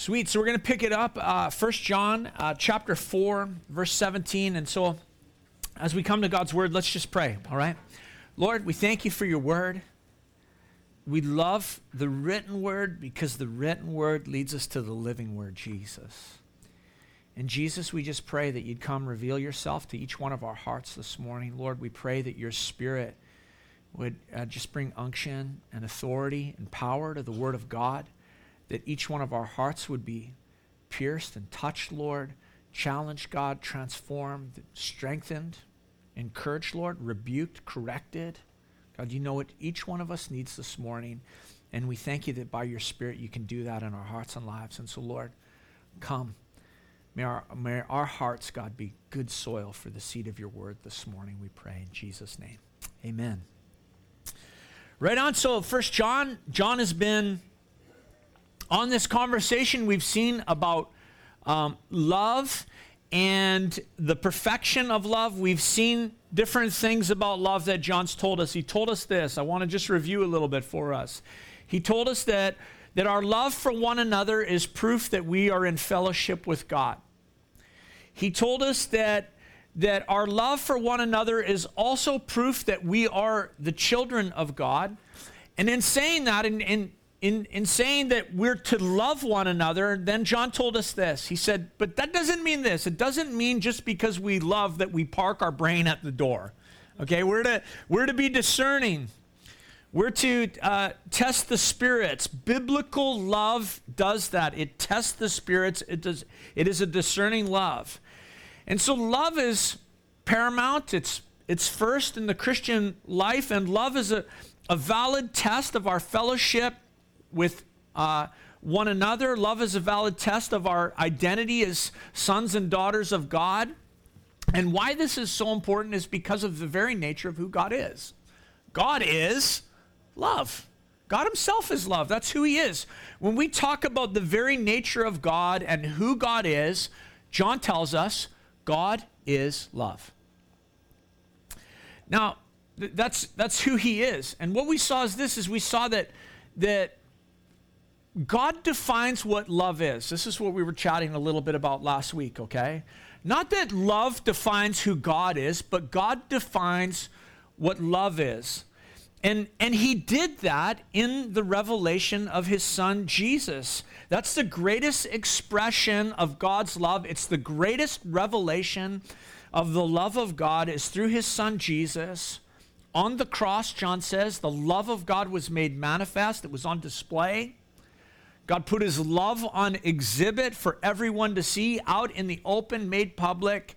Sweet. So we're going to pick it up, uh, 1 John uh, chapter 4, verse 17. And so as we come to God's word, let's just pray, all right? Lord, we thank you for your word. We love the written word because the written word leads us to the living word, Jesus. And Jesus, we just pray that you'd come reveal yourself to each one of our hearts this morning. Lord, we pray that your spirit would uh, just bring unction and authority and power to the word of God, that each one of our hearts would be pierced and touched, Lord, challenged, God, transformed, strengthened, encouraged, Lord, rebuked, corrected. God, you know what each one of us needs this morning. And we thank you that by your Spirit you can do that in our hearts and lives. And so, Lord, come. May our, may our hearts, God, be good soil for the seed of your word this morning, we pray in Jesus' name. Amen. Right on. So, First John, John has been on this conversation we've seen about um, love and the perfection of love. We've seen different things about love that John's told us. He told us this. I want to just review a little bit for us. He told us that, that our love for one another is proof that we are in fellowship with God. He told us that, that our love for one another is also proof that we are the children of God. And in saying that, in, in in, in saying that we're to love one another, then John told us this. He said, But that doesn't mean this. It doesn't mean just because we love that we park our brain at the door. Okay, we're to, we're to be discerning. We're to uh, test the spirits. Biblical love does that. It tests the spirits. It does. It is a discerning love, and so love is paramount. It's it's first in the Christian life, and love is a, a valid test of our fellowship with uh, one another. Love is a valid test of our identity as sons and daughters of God. And why this is so important is because of the very nature of who God is. God is love. God Himself is love. That's who He is. When we talk about the very nature of God and who God is, John tells us God is love. Now, that's, that's who He is. And what we saw is this is we saw that, that God defines what love is. This is what we were chatting a little bit about last week, okay? Not that love defines who God is, but God defines what love is. And, and he did that in the revelation of his son Jesus. That's the greatest expression of God's love. It's the greatest revelation of the love of God is through his son Jesus. On the cross, John says, the love of God was made manifest. It was on display. God put his love on exhibit for everyone to see out in the open, made public.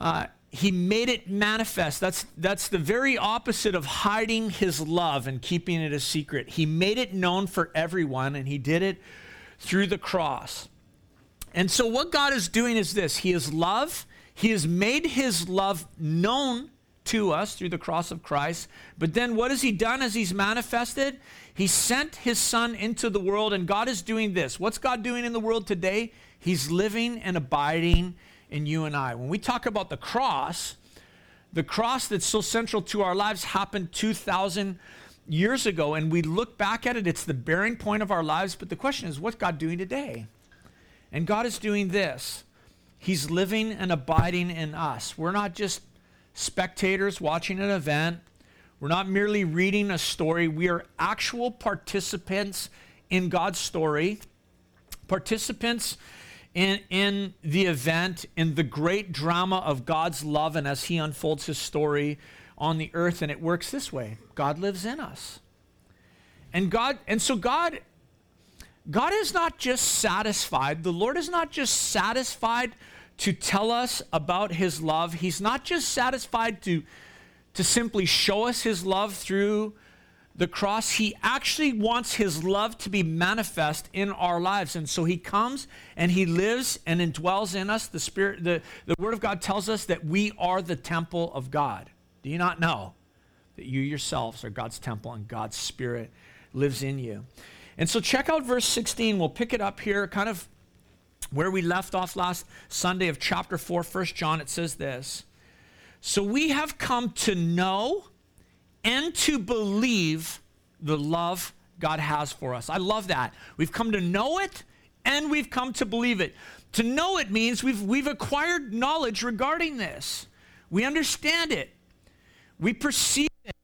Uh, he made it manifest. That's, that's the very opposite of hiding his love and keeping it a secret. He made it known for everyone, and he did it through the cross. And so, what God is doing is this He is love. He has made his love known to us through the cross of Christ. But then, what has he done as he's manifested? He sent his son into the world, and God is doing this. What's God doing in the world today? He's living and abiding in you and I. When we talk about the cross, the cross that's so central to our lives happened 2,000 years ago, and we look back at it, it's the bearing point of our lives. But the question is, what's God doing today? And God is doing this He's living and abiding in us. We're not just spectators watching an event. We're not merely reading a story, we are actual participants in God's story, participants in, in the event, in the great drama of God's love, and as He unfolds His story on the earth. And it works this way God lives in us. And God, and so God, God is not just satisfied, the Lord is not just satisfied to tell us about his love. He's not just satisfied to to simply show us his love through the cross. He actually wants his love to be manifest in our lives. And so he comes and he lives and indwells in us. The Spirit, the, the Word of God tells us that we are the temple of God. Do you not know that you yourselves are God's temple and God's Spirit lives in you? And so check out verse 16. We'll pick it up here, kind of where we left off last Sunday of chapter 4, 1 John. It says this. So we have come to know and to believe the love God has for us. I love that. We've come to know it and we've come to believe it. To know it means we've, we've acquired knowledge regarding this. We understand it. We perceive it.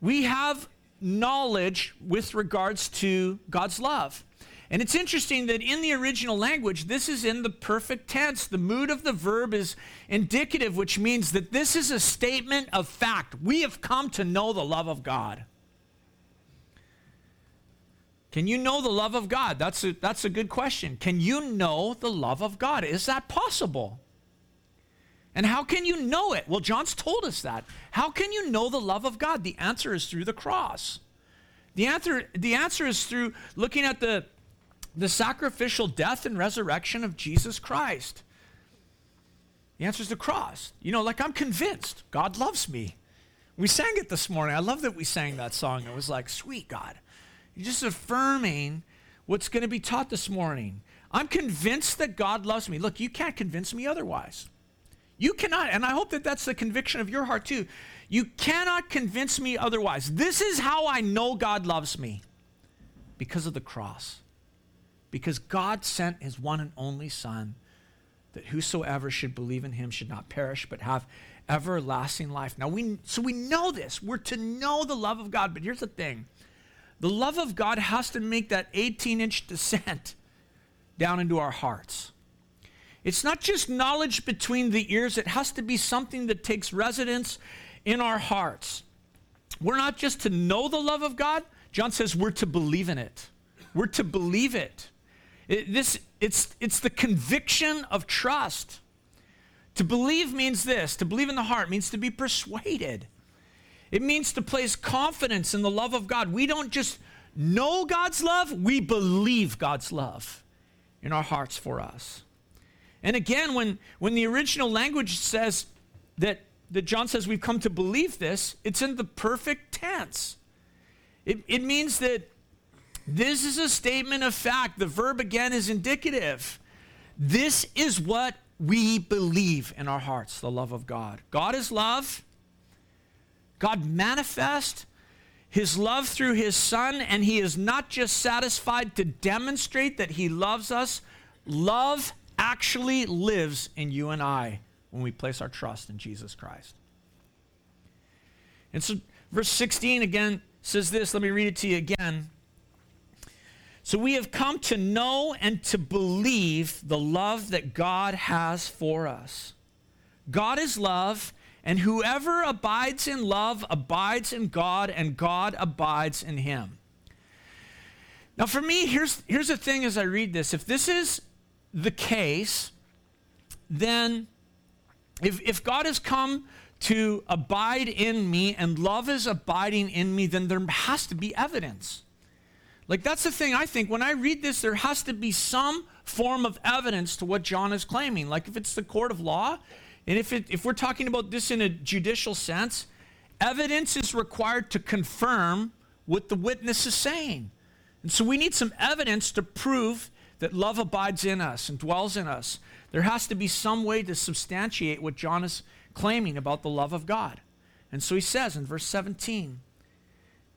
We have knowledge with regards to God's love. And it's interesting that in the original language, this is in the perfect tense. The mood of the verb is indicative, which means that this is a statement of fact. We have come to know the love of God. Can you know the love of God? That's a, that's a good question. Can you know the love of God? Is that possible? And how can you know it? Well, John's told us that. How can you know the love of God? The answer is through the cross. The answer, the answer is through looking at the, the sacrificial death and resurrection of Jesus Christ. The answer is the cross. You know, like I'm convinced God loves me. We sang it this morning. I love that we sang that song. It was like, sweet God. You're just affirming what's going to be taught this morning. I'm convinced that God loves me. Look, you can't convince me otherwise. You cannot, and I hope that that's the conviction of your heart too. You cannot convince me otherwise. This is how I know God loves me because of the cross. Because God sent his one and only Son that whosoever should believe in him should not perish but have everlasting life. Now we so we know this. We're to know the love of God, but here's the thing. The love of God has to make that 18-inch descent down into our hearts. It's not just knowledge between the ears, it has to be something that takes residence in our hearts. We're not just to know the love of God, John says we're to believe in it. We're to believe it. It this, it's, it's the conviction of trust. To believe means this to believe in the heart means to be persuaded. It means to place confidence in the love of God. We don't just know God's love, we believe God's love in our hearts for us. And again, when, when the original language says that, that John says we've come to believe this, it's in the perfect tense. It, it means that this is a statement of fact. The verb again is indicative. This is what we believe in our hearts the love of God. God is love. God manifest his love through his son, and he is not just satisfied to demonstrate that he loves us. Love actually lives in you and I when we place our trust in Jesus Christ. And so, verse 16 again says this. Let me read it to you again. So, we have come to know and to believe the love that God has for us. God is love, and whoever abides in love abides in God, and God abides in him. Now, for me, here's, here's the thing as I read this. If this is the case, then if, if God has come to abide in me and love is abiding in me, then there has to be evidence. Like, that's the thing I think. When I read this, there has to be some form of evidence to what John is claiming. Like, if it's the court of law, and if, it, if we're talking about this in a judicial sense, evidence is required to confirm what the witness is saying. And so we need some evidence to prove that love abides in us and dwells in us, there has to be some way to substantiate what John is claiming about the love of God. And so he says in verse 17,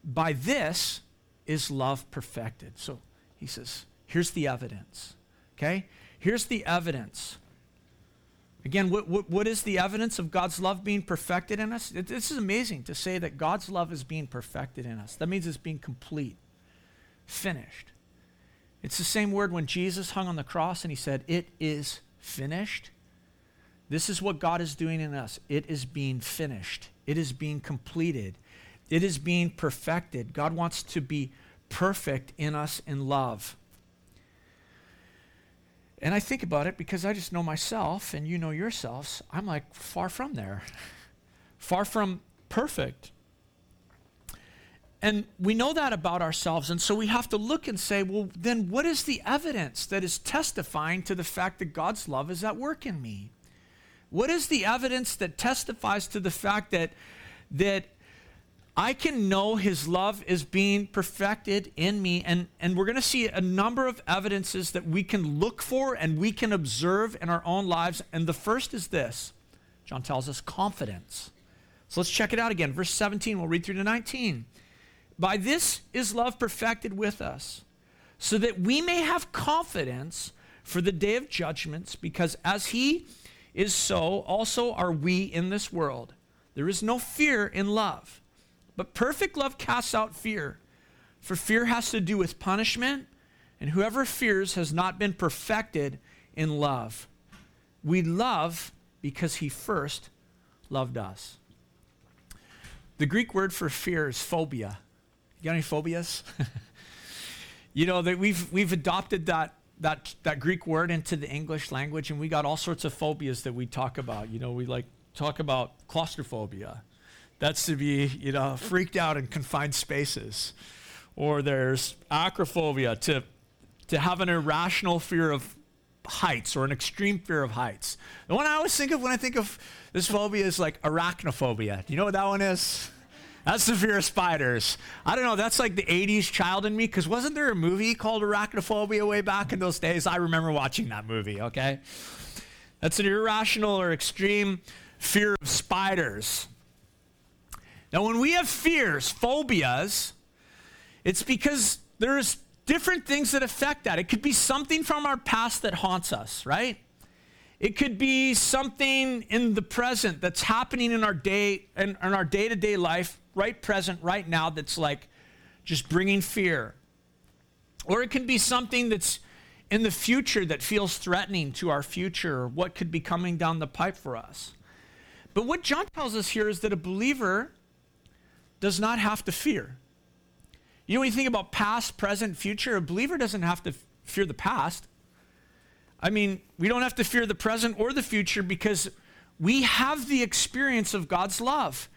By this is love perfected. So he says, Here's the evidence. Okay? Here's the evidence. Again, what, what, what is the evidence of God's love being perfected in us? It, this is amazing to say that God's love is being perfected in us. That means it's being complete, finished. It's the same word when Jesus hung on the cross and he said, It is finished. This is what God is doing in us. It is being finished, it is being completed, it is being perfected. God wants to be perfect in us in love. And I think about it because I just know myself and you know yourselves. I'm like far from there, far from perfect. And we know that about ourselves. And so we have to look and say, well, then what is the evidence that is testifying to the fact that God's love is at work in me? What is the evidence that testifies to the fact that, that I can know his love is being perfected in me? And, and we're going to see a number of evidences that we can look for and we can observe in our own lives. And the first is this John tells us confidence. So let's check it out again. Verse 17, we'll read through to 19. By this is love perfected with us, so that we may have confidence for the day of judgments, because as he is so, also are we in this world. There is no fear in love, but perfect love casts out fear, for fear has to do with punishment, and whoever fears has not been perfected in love. We love because he first loved us. The Greek word for fear is phobia. You got any phobias? you know that we've we've adopted that that that Greek word into the English language, and we got all sorts of phobias that we talk about. You know, we like talk about claustrophobia. That's to be you know freaked out in confined spaces, or there's acrophobia to to have an irrational fear of heights or an extreme fear of heights. The one I always think of when I think of this phobia is like arachnophobia. Do you know what that one is? That's the fear of spiders. I don't know. That's like the 80s child in me because wasn't there a movie called Arachnophobia way back in those days? I remember watching that movie, okay? That's an irrational or extreme fear of spiders. Now, when we have fears, phobias, it's because there's different things that affect that. It could be something from our past that haunts us, right? It could be something in the present that's happening in our day in, in our day-to-day life, right present, right now, that's like just bringing fear. Or it can be something that's in the future that feels threatening to our future, or what could be coming down the pipe for us. But what John tells us here is that a believer does not have to fear. You know, when you think about past, present, future, a believer doesn't have to fear the past. I mean, we don't have to fear the present or the future because we have the experience of God's love.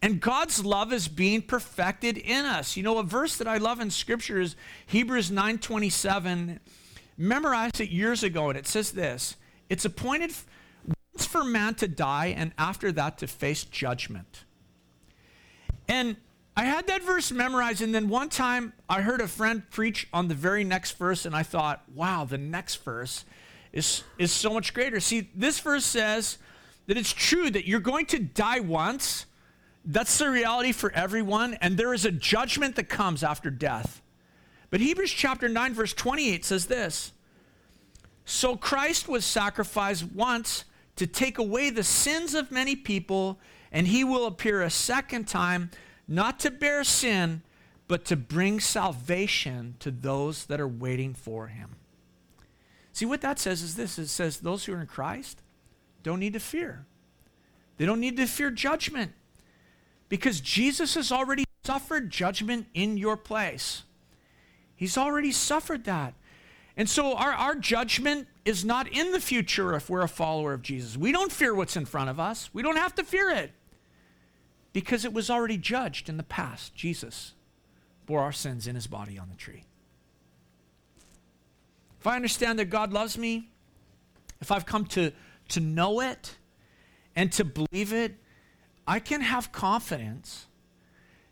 And God's love is being perfected in us. You know, a verse that I love in scripture is Hebrews 9:27. Memorized it years ago and it says this, it's appointed once for man to die and after that to face judgment. And I had that verse memorized, and then one time I heard a friend preach on the very next verse, and I thought, wow, the next verse is, is so much greater. See, this verse says that it's true that you're going to die once. That's the reality for everyone, and there is a judgment that comes after death. But Hebrews chapter 9, verse 28 says this So Christ was sacrificed once to take away the sins of many people, and he will appear a second time not to bear sin, but to bring salvation to those that are waiting for him. See, what that says is this it says those who are in Christ don't need to fear. They don't need to fear judgment because Jesus has already suffered judgment in your place. He's already suffered that. And so our, our judgment is not in the future if we're a follower of Jesus. We don't fear what's in front of us, we don't have to fear it because it was already judged in the past. Jesus bore our sins in his body on the tree. If I understand that God loves me, if I've come to, to know it and to believe it, I can have confidence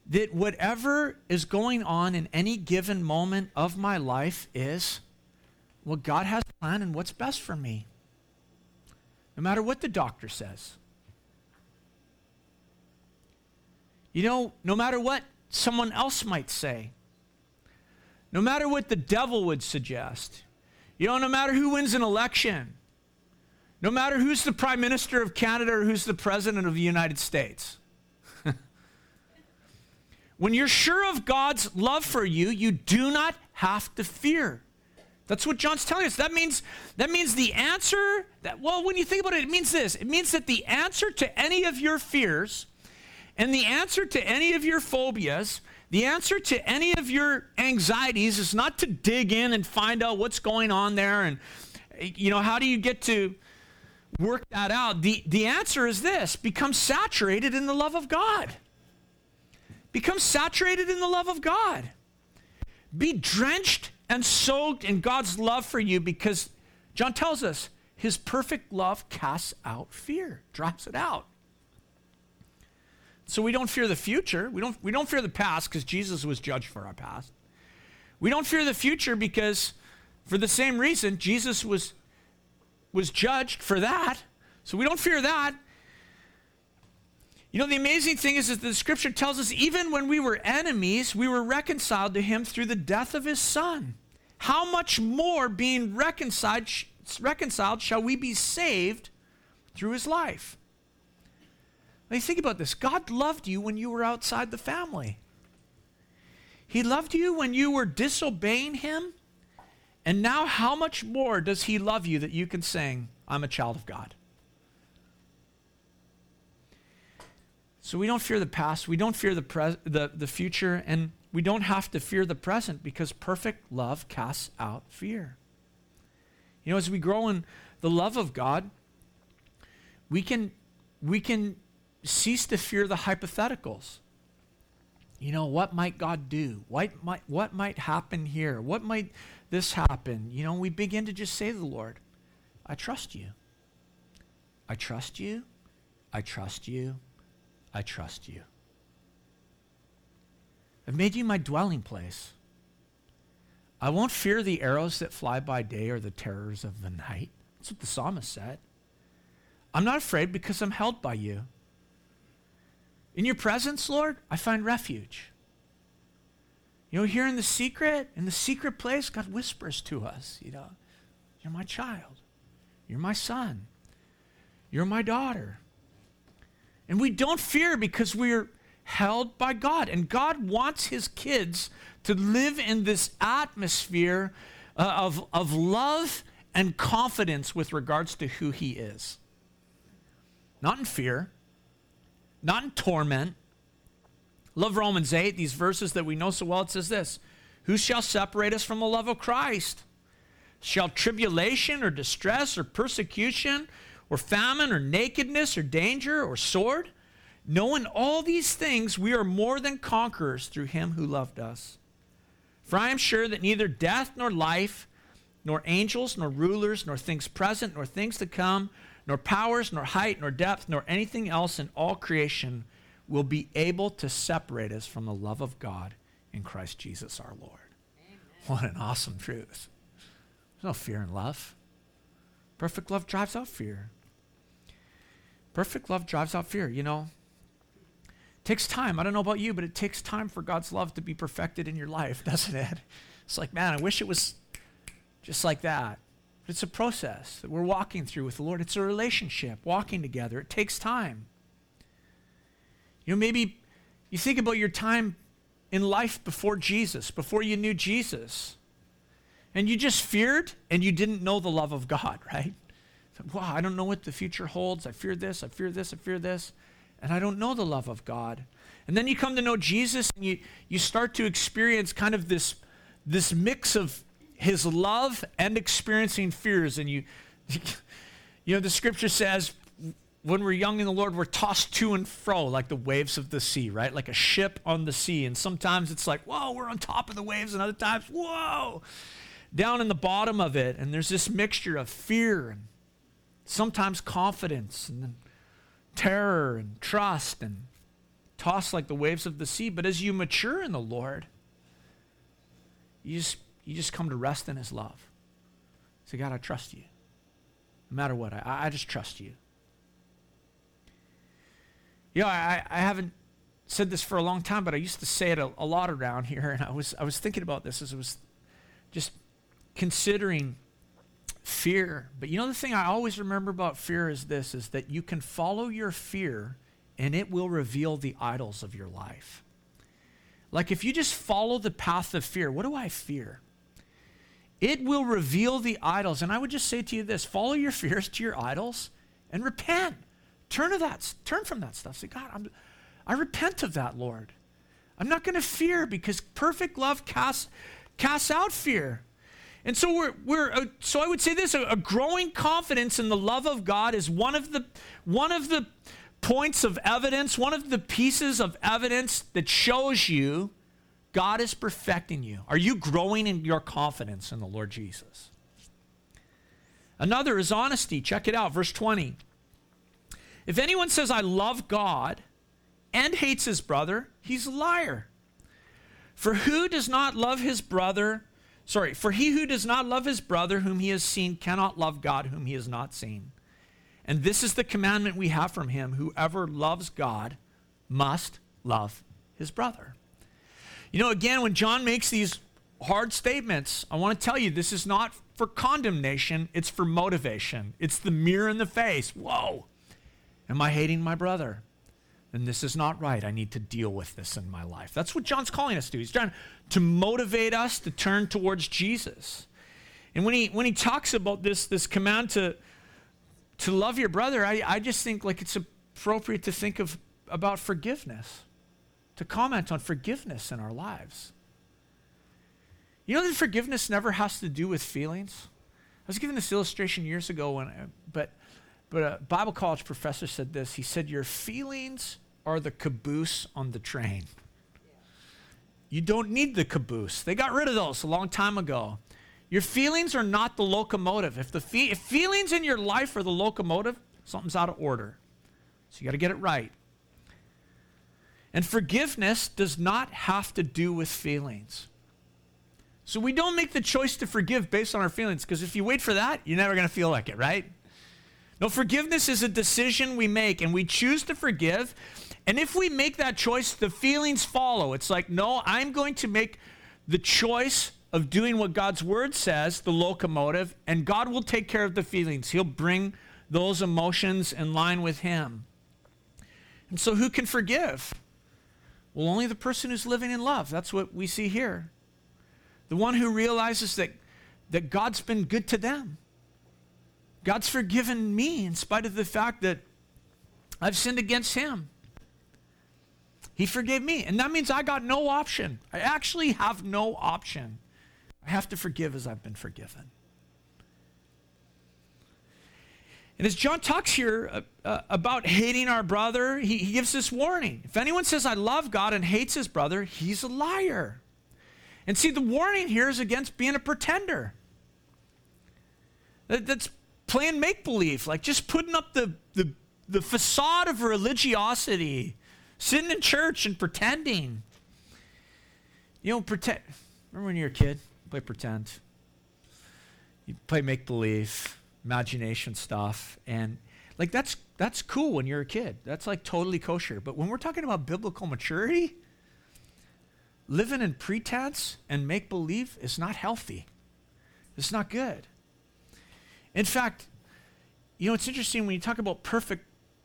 that whatever is going on in any given moment of my life is what God has planned and what's best for me. No matter what the doctor says. You know, no matter what someone else might say, no matter what the devil would suggest, you know, no matter who wins an election, no matter who's the prime minister of Canada or who's the president of the United States. when you're sure of God's love for you, you do not have to fear. That's what John's telling us. That means that means the answer that well, when you think about it, it means this. It means that the answer to any of your fears and the answer to any of your phobias, the answer to any of your anxieties is not to dig in and find out what's going on there and, you know, how do you get to work that out? The, the answer is this become saturated in the love of God. Become saturated in the love of God. Be drenched and soaked in God's love for you because John tells us his perfect love casts out fear, drops it out. So we don't fear the future. We don't, we don't fear the past because Jesus was judged for our past. We don't fear the future because, for the same reason, Jesus was, was judged for that. So we don't fear that. You know, the amazing thing is that the scripture tells us even when we were enemies, we were reconciled to him through the death of his son. how much more being reconciled, reconciled shall we be saved through his life? Now think about this. God loved you when you were outside the family. He loved you when you were disobeying him. And now, how much more does he love you that you can sing, I'm a child of God? So we don't fear the past, we don't fear the, pres- the, the future, and we don't have to fear the present because perfect love casts out fear. You know, as we grow in the love of God, we can, we can cease to fear the hypotheticals. You know, what might God do? What might, what might happen here? What might this happen? You know, we begin to just say to the Lord, I trust you. I trust you. I trust you. I trust you. I've made you my dwelling place. I won't fear the arrows that fly by day or the terrors of the night. That's what the psalmist said. I'm not afraid because I'm held by you. In your presence, Lord, I find refuge. You know, here in the secret, in the secret place, God whispers to us, you know, you're my child. You're my son. You're my daughter. And we don't fear because we're held by God. And God wants his kids to live in this atmosphere uh, of, of love and confidence with regards to who he is. Not in fear, not in torment. Love Romans 8, these verses that we know so well. It says this Who shall separate us from the love of Christ? Shall tribulation or distress or persecution or famine or nakedness or danger or sword. Knowing all these things, we are more than conquerors through him who loved us. For I am sure that neither death nor life, nor angels, nor rulers, nor things present, nor things to come, nor powers, nor height, nor depth, nor anything else in all creation will be able to separate us from the love of God in Christ Jesus our Lord. Amen. What an awesome truth. There's no fear in love. Perfect love drives out fear. Perfect love drives out fear, you know. It takes time. I don't know about you, but it takes time for God's love to be perfected in your life, doesn't it? It's like, man, I wish it was just like that. It's a process that we're walking through with the Lord. It's a relationship, walking together. It takes time. You know, maybe you think about your time in life before Jesus, before you knew Jesus, and you just feared and you didn't know the love of God, right? wow, I don't know what the future holds. I fear this, I fear this, I fear this. And I don't know the love of God. And then you come to know Jesus and you, you start to experience kind of this, this mix of his love and experiencing fears. And you, you know, the scripture says, when we're young in the Lord, we're tossed to and fro like the waves of the sea, right? Like a ship on the sea. And sometimes it's like, whoa, we're on top of the waves, and other times, whoa, down in the bottom of it. And there's this mixture of fear and sometimes confidence and terror and trust and tossed like the waves of the sea. But as you mature in the Lord, you just, you just come to rest in His love. Say, God, I trust you. No matter what, I, I just trust you. You know, I, I haven't said this for a long time, but I used to say it a, a lot around here, and I was, I was thinking about this as I was just considering fear. But you know the thing I always remember about fear is this is that you can follow your fear and it will reveal the idols of your life. Like if you just follow the path of fear, what do I fear? It will reveal the idols. And I would just say to you this, follow your fears to your idols and repent. Turn to that, turn from that stuff. Say, God, I'm, I repent of that, Lord. I'm not going to fear because perfect love casts, casts out fear. And so we're, we're uh, so I would say this a, a, growing confidence in the love of God is one of the one of the points of evidence, one of the pieces of evidence that shows you God is perfecting you. Are you growing in your confidence in the Lord Jesus? Another is honesty. Check it out, verse 20. If anyone says, I love God and hates his brother, he's a liar. For who does not love his brother Sorry, for he who does not love his brother whom he has seen cannot love God whom he has not seen. And this is the commandment we have from him whoever loves God must love his brother. You know, again, when John makes these hard statements. I want to tell you this is not for condemnation, it's for motivation. It's the mirror in the face. Whoa. Am I hating my brother? Then this is not right. I need to deal with this in my life. That's what John's calling us to. He's trying to motivate us to turn towards Jesus. And when he when he talks about this this command to to love your brother, I, I just think like it's appropriate to think of about forgiveness, to comment on forgiveness in our lives. You know that forgiveness never has to do with feelings. I was given this illustration years ago when, but but a Bible college professor said this. He said, Your feelings are the caboose on the train. You don't need the caboose. They got rid of those a long time ago. Your feelings are not the locomotive. If the fe- if feelings in your life are the locomotive, something's out of order. So you got to get it right. And forgiveness does not have to do with feelings. So we don't make the choice to forgive based on our feelings because if you wait for that, you're never going to feel like it, right? No, forgiveness is a decision we make and we choose to forgive. And if we make that choice, the feelings follow. It's like, no, I'm going to make the choice of doing what God's word says, the locomotive, and God will take care of the feelings. He'll bring those emotions in line with Him. And so, who can forgive? Well, only the person who's living in love. That's what we see here. The one who realizes that, that God's been good to them. God's forgiven me in spite of the fact that I've sinned against him. He forgave me. And that means I got no option. I actually have no option. I have to forgive as I've been forgiven. And as John talks here uh, uh, about hating our brother, he, he gives this warning. If anyone says, I love God and hates his brother, he's a liar. And see, the warning here is against being a pretender. That, that's playing make believe, like just putting up the, the, the facade of religiosity, sitting in church and pretending. You know, pretend. Remember when you were a kid? Play pretend. You play make believe, imagination stuff, and like that's that's cool when you're a kid. That's like totally kosher. But when we're talking about biblical maturity, living in pretense and make believe is not healthy. It's not good. In fact, you know, it's interesting when you talk about perfect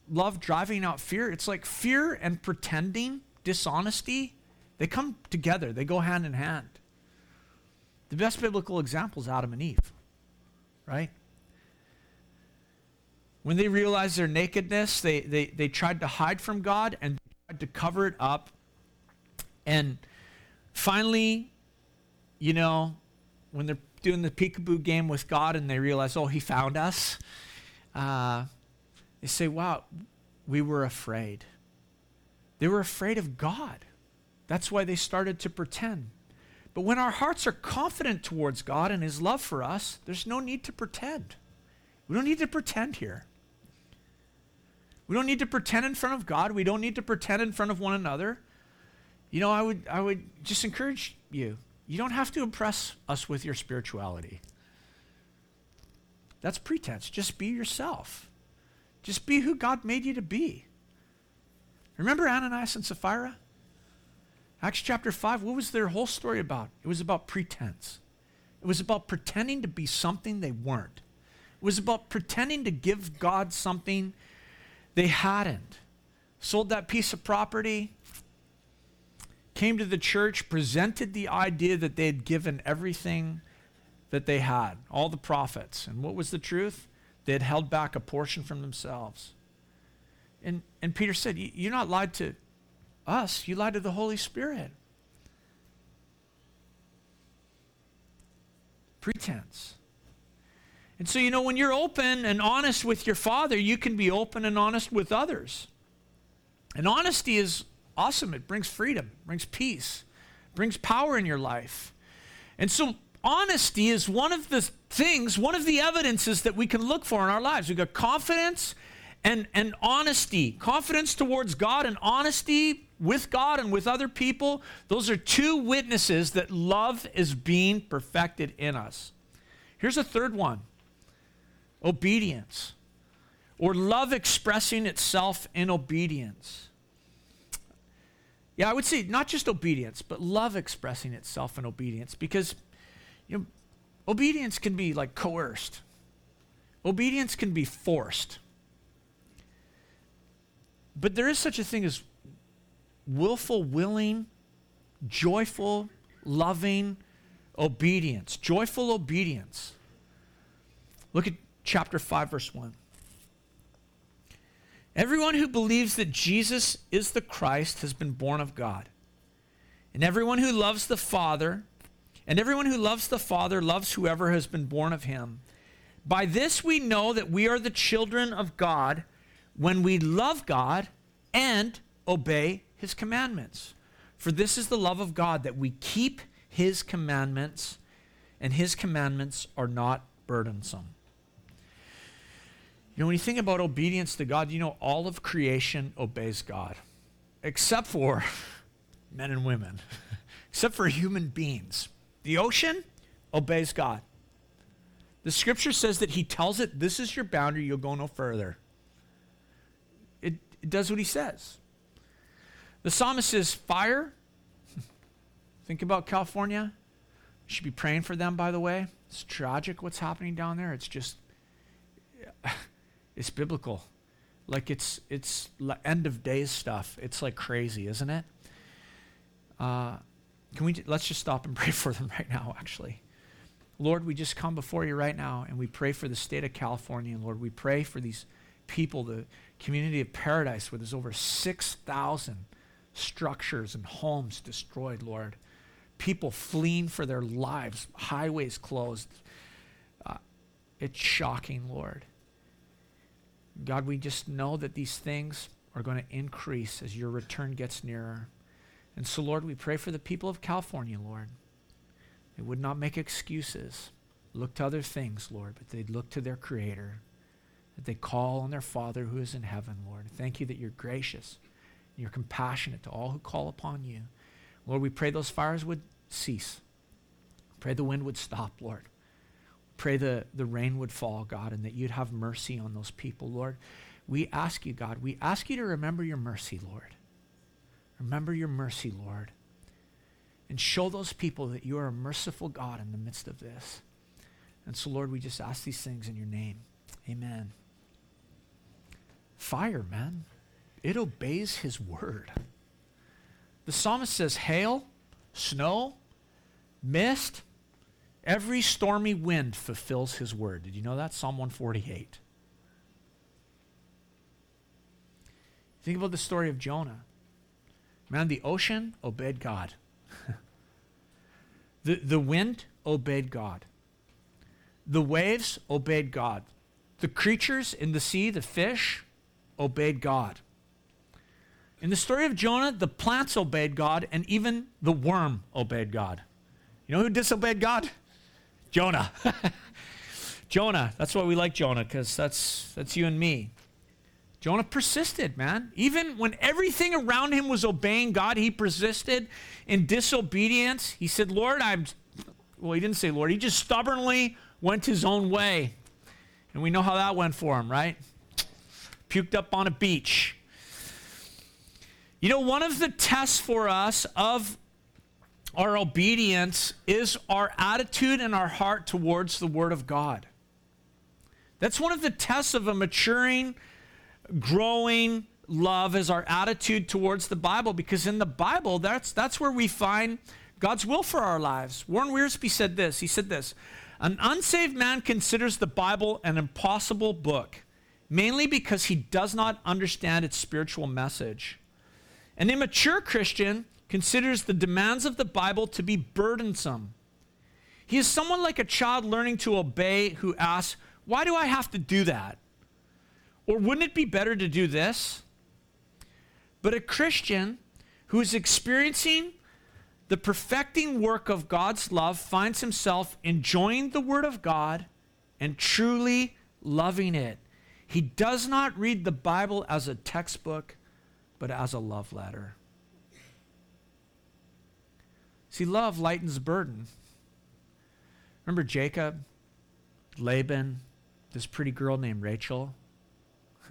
love driving out fear, it's like fear and pretending, dishonesty, they come together, they go hand in hand. The best biblical example is Adam and Eve, right? When they realized their nakedness, they, they, they tried to hide from God and tried to cover it up. And finally, you know, when they're doing the peekaboo game with God and they realize, oh, he found us, uh, they say, wow, we were afraid. They were afraid of God. That's why they started to pretend. But when our hearts are confident towards God and His love for us, there's no need to pretend. We don't need to pretend here. We don't need to pretend in front of God. We don't need to pretend in front of one another. You know, I would, I would just encourage you. You don't have to impress us with your spirituality. That's pretense. Just be yourself. Just be who God made you to be. Remember Ananias and Sapphira? Acts chapter 5, what was their whole story about? It was about pretense. It was about pretending to be something they weren't. It was about pretending to give God something they hadn't. Sold that piece of property, came to the church, presented the idea that they had given everything that they had, all the profits. And what was the truth? They had held back a portion from themselves. And, and Peter said, You're not lied to us, you lied to the Holy Spirit. Pretense. And so, you know, when you're open and honest with your Father, you can be open and honest with others. And honesty is awesome. It brings freedom, brings peace, brings power in your life. And so, honesty is one of the things, one of the evidences that we can look for in our lives. We've got confidence and, and honesty. Confidence towards God and honesty with God and with other people. Those are two witnesses that love is being perfected in us. Here's a third one obedience, or love expressing itself in obedience. Yeah, I would say not just obedience, but love expressing itself in obedience because you know, obedience can be like coerced. Obedience can be forced. But there is such a thing as willful, willing, joyful, loving obedience. Joyful obedience. Look at chapter 5, verse 1. Everyone who believes that Jesus is the Christ has been born of God. And everyone who loves the Father, and everyone who loves the Father loves whoever has been born of him. By this we know that we are the children of God when we love God and obey his commandments. For this is the love of God, that we keep his commandments, and his commandments are not burdensome. You know, when you think about obedience to God, you know, all of creation obeys God, except for men and women, except for human beings. The ocean obeys God. The scripture says that he tells it, this is your boundary, you'll go no further. It, it does what he says. The psalmist says, fire. Think about California. You should be praying for them, by the way. It's tragic what's happening down there. It's just it's biblical. Like it's it's end of days stuff. It's like crazy, isn't it? Uh, can we let's just stop and pray for them right now? Actually, Lord, we just come before you right now and we pray for the state of California. Lord, we pray for these people, the community of Paradise, where there's over six thousand structures and homes destroyed. Lord, people fleeing for their lives, highways closed. Uh, it's shocking, Lord. God, we just know that these things are going to increase as your return gets nearer. And so, Lord, we pray for the people of California, Lord. They would not make excuses, look to other things, Lord, but they'd look to their Creator, that they call on their Father who is in heaven, Lord. Thank you that you're gracious, and you're compassionate to all who call upon you. Lord, we pray those fires would cease. Pray the wind would stop, Lord. Pray the, the rain would fall, God, and that you'd have mercy on those people, Lord. We ask you, God, we ask you to remember your mercy, Lord. Remember your mercy, Lord. And show those people that you are a merciful God in the midst of this. And so, Lord, we just ask these things in your name. Amen. Fire, man. It obeys his word. The psalmist says hail, snow, mist, Every stormy wind fulfills his word. Did you know that? Psalm 148. Think about the story of Jonah. Man, the ocean obeyed God. the, the wind obeyed God. The waves obeyed God. The creatures in the sea, the fish, obeyed God. In the story of Jonah, the plants obeyed God, and even the worm obeyed God. You know who disobeyed God? Jonah. Jonah. That's why we like Jonah, because that's, that's you and me. Jonah persisted, man. Even when everything around him was obeying God, he persisted in disobedience. He said, Lord, I'm. Well, he didn't say Lord. He just stubbornly went his own way. And we know how that went for him, right? Puked up on a beach. You know, one of the tests for us of our obedience is our attitude and our heart towards the Word of God. That's one of the tests of a maturing, growing love is our attitude towards the Bible because in the Bible, that's, that's where we find God's will for our lives. Warren Wiersbe said this. He said this An unsaved man considers the Bible an impossible book, mainly because he does not understand its spiritual message. An immature Christian considers the demands of the Bible to be burdensome. He is someone like a child learning to obey who asks, Why do I have to do that? Or wouldn't it be better to do this? But a Christian who is experiencing the perfecting work of God's love finds himself enjoying the Word of God and truly loving it. He does not read the Bible as a textbook, but as a love letter. See, love lightens burden. Remember Jacob, Laban, this pretty girl named Rachel?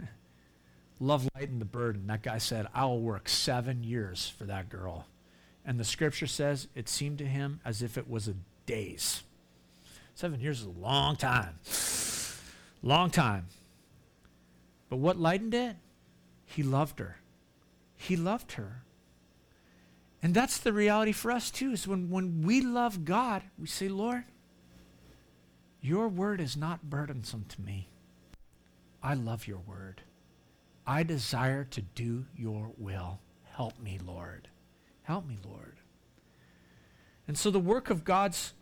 love lightened the burden. That guy said, I will work seven years for that girl. And the scripture says it seemed to him as if it was a days. Seven years is a long time. Long time. But what lightened it? He loved her. He loved her. And that's the reality for us too, is when, when we love God, we say, Lord, your word is not burdensome to me. I love your word. I desire to do your will. Help me, Lord. Help me, Lord. And so the work of God's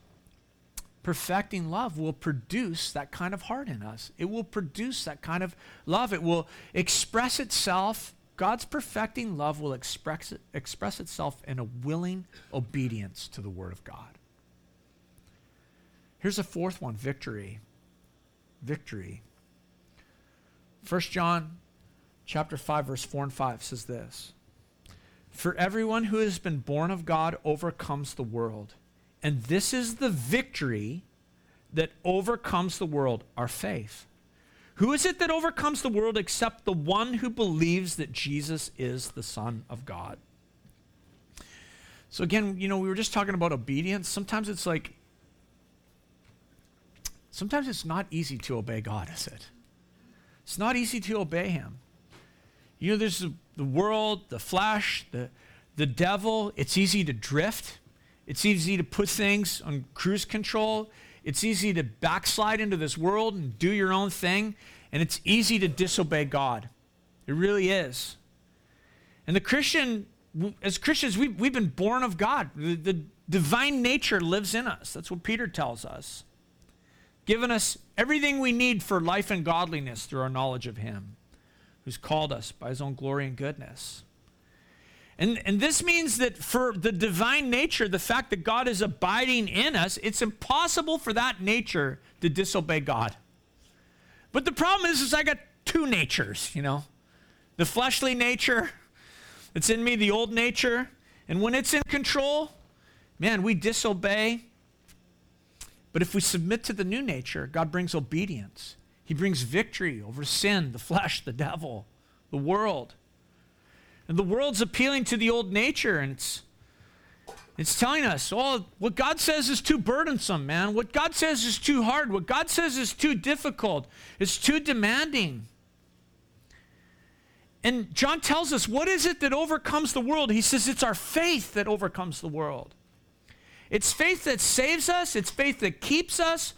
perfecting love will produce that kind of heart in us. It will produce that kind of love. It will express itself. God's perfecting love will express, express itself in a willing obedience to the Word of God. Here's a fourth one victory. Victory. 1 John chapter 5 verse 4 and 5 says this. For everyone who has been born of God overcomes the world. And this is the victory that overcomes the world, our faith. Who is it that overcomes the world except the one who believes that Jesus is the Son of God? So, again, you know, we were just talking about obedience. Sometimes it's like, sometimes it's not easy to obey God, is it? It's not easy to obey Him. You know, there's the world, the flesh, the, the devil. It's easy to drift. It's easy to put things on cruise control. It's easy to backslide into this world and do your own thing. And it's easy to disobey God. It really is. And the Christian, as Christians, we've, we've been born of God. The, the divine nature lives in us. That's what Peter tells us. Given us everything we need for life and godliness through our knowledge of Him, who's called us by His own glory and goodness. And, and this means that for the divine nature, the fact that God is abiding in us, it's impossible for that nature to disobey God. But the problem is, is I got two natures, you know. The fleshly nature that's in me, the old nature, and when it's in control, man, we disobey. But if we submit to the new nature, God brings obedience. He brings victory over sin, the flesh, the devil, the world. And the world's appealing to the old nature, and it's it's telling us, oh, what God says is too burdensome, man. What God says is too hard. What God says is too difficult. It's too demanding. And John tells us, what is it that overcomes the world? He says it's our faith that overcomes the world. It's faith that saves us, it's faith that keeps us.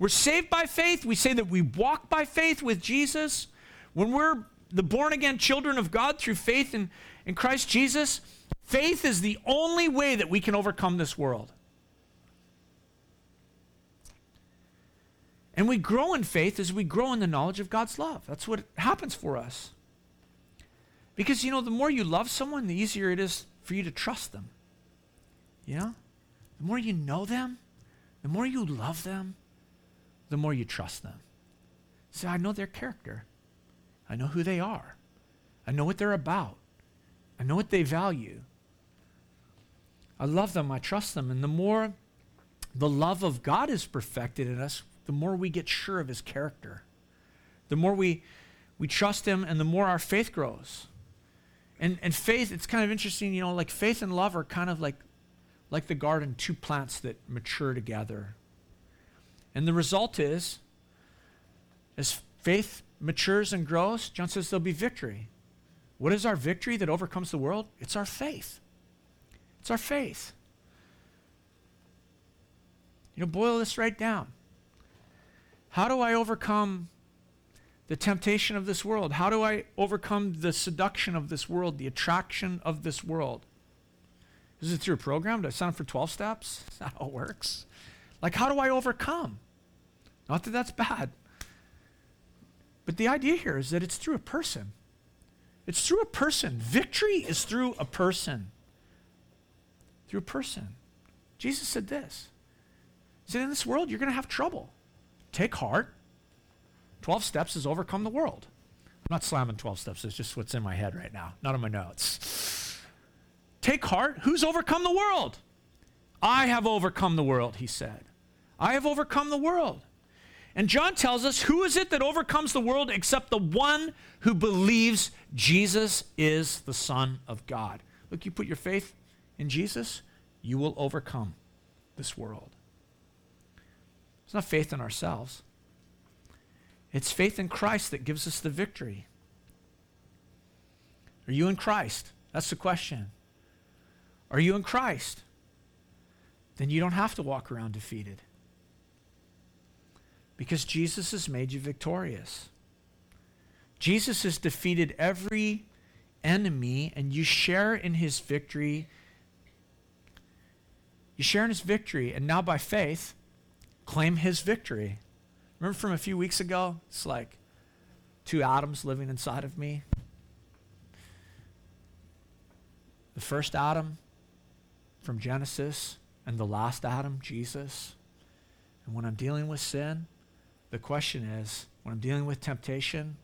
We're saved by faith. We say that we walk by faith with Jesus. When we're the born again children of God through faith in, in Christ Jesus, faith is the only way that we can overcome this world. And we grow in faith as we grow in the knowledge of God's love. That's what happens for us. Because, you know, the more you love someone, the easier it is for you to trust them. You know? The more you know them, the more you love them, the more you trust them. So I know their character. I know who they are. I know what they're about. I know what they value. I love them. I trust them. And the more the love of God is perfected in us, the more we get sure of his character. The more we, we trust him and the more our faith grows. And, and faith, it's kind of interesting, you know, like faith and love are kind of like, like the garden, two plants that mature together. And the result is, as faith matures and grows, John says there'll be victory. What is our victory that overcomes the world? It's our faith. It's our faith. You know, boil this right down. How do I overcome the temptation of this world? How do I overcome the seduction of this world, the attraction of this world? Is it through a program? Do I sign up for 12 steps? Is that how it works? Like, how do I overcome? Not that that's bad. But the idea here is that it's through a person. It's through a person. Victory is through a person. Through a person. Jesus said this. He said, In this world, you're going to have trouble. Take heart. 12 steps is overcome the world. I'm not slamming 12 steps, it's just what's in my head right now, not in my notes. Take heart. Who's overcome the world? I have overcome the world, he said. I have overcome the world. And John tells us, Who is it that overcomes the world except the one who believes Jesus is the Son of God? Look, you put your faith in Jesus, you will overcome this world. It's not faith in ourselves, it's faith in Christ that gives us the victory. Are you in Christ? That's the question. Are you in Christ? Then you don't have to walk around defeated. Because Jesus has made you victorious. Jesus has defeated every enemy, and you share in his victory. You share in his victory, and now by faith, claim his victory. Remember from a few weeks ago? It's like two Adams living inside of me. The first Adam from Genesis, and the last Adam, Jesus. And when I'm dealing with sin, the question is when I'm dealing with temptation,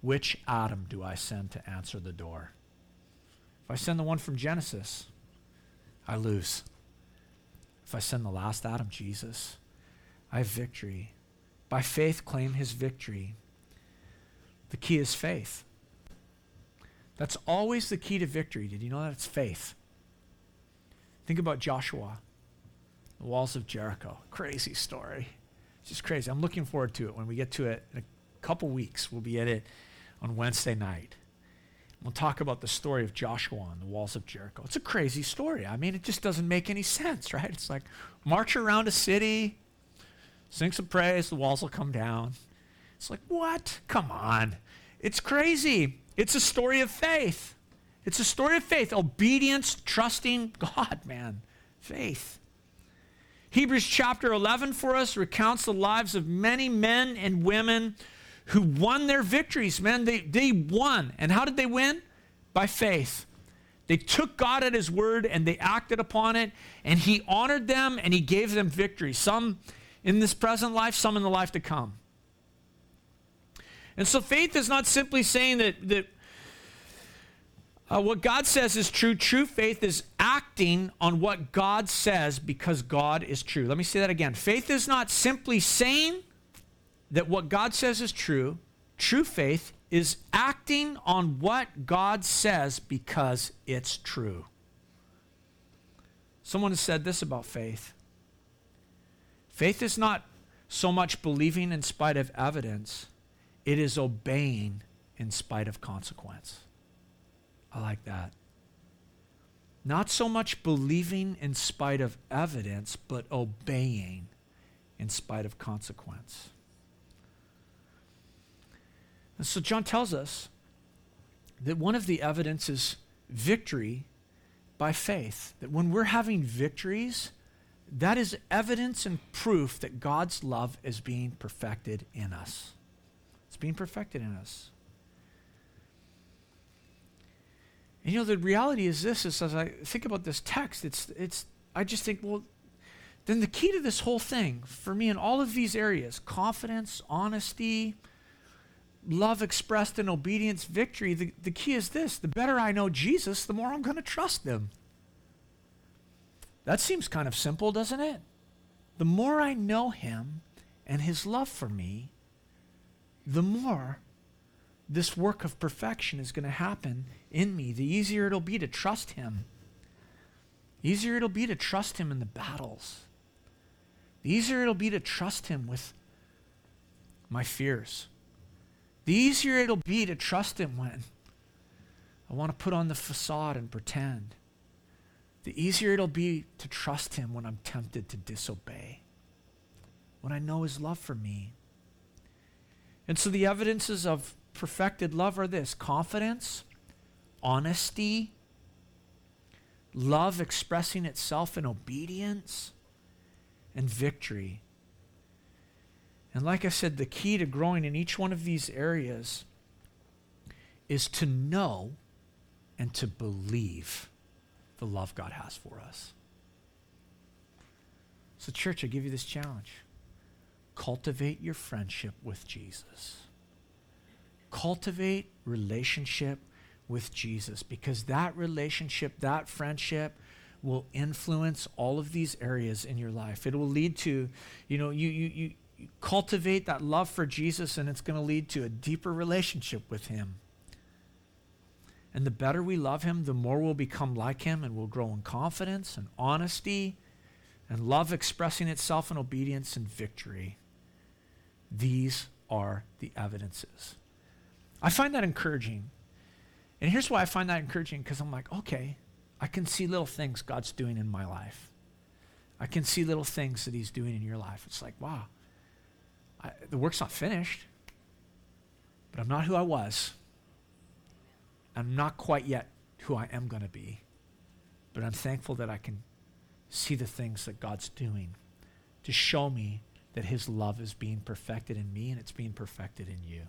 which Adam do I send to answer the door? If I send the one from Genesis, I lose. If I send the last Adam, Jesus, I have victory. By faith, claim his victory. The key is faith. That's always the key to victory. Did you know that? It's faith. Think about Joshua, the walls of Jericho. Crazy story. It's just crazy. I'm looking forward to it when we get to it in a couple weeks. We'll be at it on Wednesday night. We'll talk about the story of Joshua and the walls of Jericho. It's a crazy story. I mean, it just doesn't make any sense, right? It's like march around a city, sing some praise, the walls will come down. It's like, what? Come on. It's crazy. It's a story of faith. It's a story of faith, obedience, trusting God, man. Faith. Hebrews chapter 11 for us recounts the lives of many men and women who won their victories. Man, they, they won. And how did they win? By faith. They took God at His word and they acted upon it, and He honored them and He gave them victory. Some in this present life, some in the life to come. And so faith is not simply saying that, that uh, what God says is true. True faith is acting on what God says because God is true. Let me say that again. Faith is not simply saying that what God says is true. True faith is acting on what God says because it's true. Someone has said this about faith faith is not so much believing in spite of evidence it is obeying in spite of consequence. I like that. Not so much believing in spite of evidence, but obeying in spite of consequence. And so John tells us that one of the evidence is victory by faith. That when we're having victories, that is evidence and proof that God's love is being perfected in us It's being perfected in us. And you know, the reality is this is as I think about this text, it's it's I just think, well, then the key to this whole thing for me in all of these areas, confidence, honesty, love expressed in obedience, victory, the, the key is this the better I know Jesus, the more I'm going to trust him. That seems kind of simple, doesn't it? The more I know him and his love for me, the more this work of perfection is going to happen in me, the easier it'll be to trust Him. The easier it'll be to trust Him in the battles. The easier it'll be to trust Him with my fears. The easier it'll be to trust Him when I want to put on the facade and pretend. The easier it'll be to trust Him when I'm tempted to disobey. When I know His love for me and so the evidences of perfected love are this confidence, honesty, love expressing itself in obedience, and victory. And like I said, the key to growing in each one of these areas is to know and to believe the love God has for us. So, church, I give you this challenge cultivate your friendship with Jesus. Cultivate relationship with Jesus because that relationship, that friendship will influence all of these areas in your life. It will lead to, you know, you you you cultivate that love for Jesus, and it's going to lead to a deeper relationship with Him. And the better we love Him, the more we'll become like Him, and we'll grow in confidence and honesty and love expressing itself in obedience and victory. These are the evidences. I find that encouraging. And here's why I find that encouraging because I'm like, okay, I can see little things God's doing in my life. I can see little things that He's doing in your life. It's like, wow, I, the work's not finished, but I'm not who I was. I'm not quite yet who I am going to be. But I'm thankful that I can see the things that God's doing to show me that His love is being perfected in me and it's being perfected in you.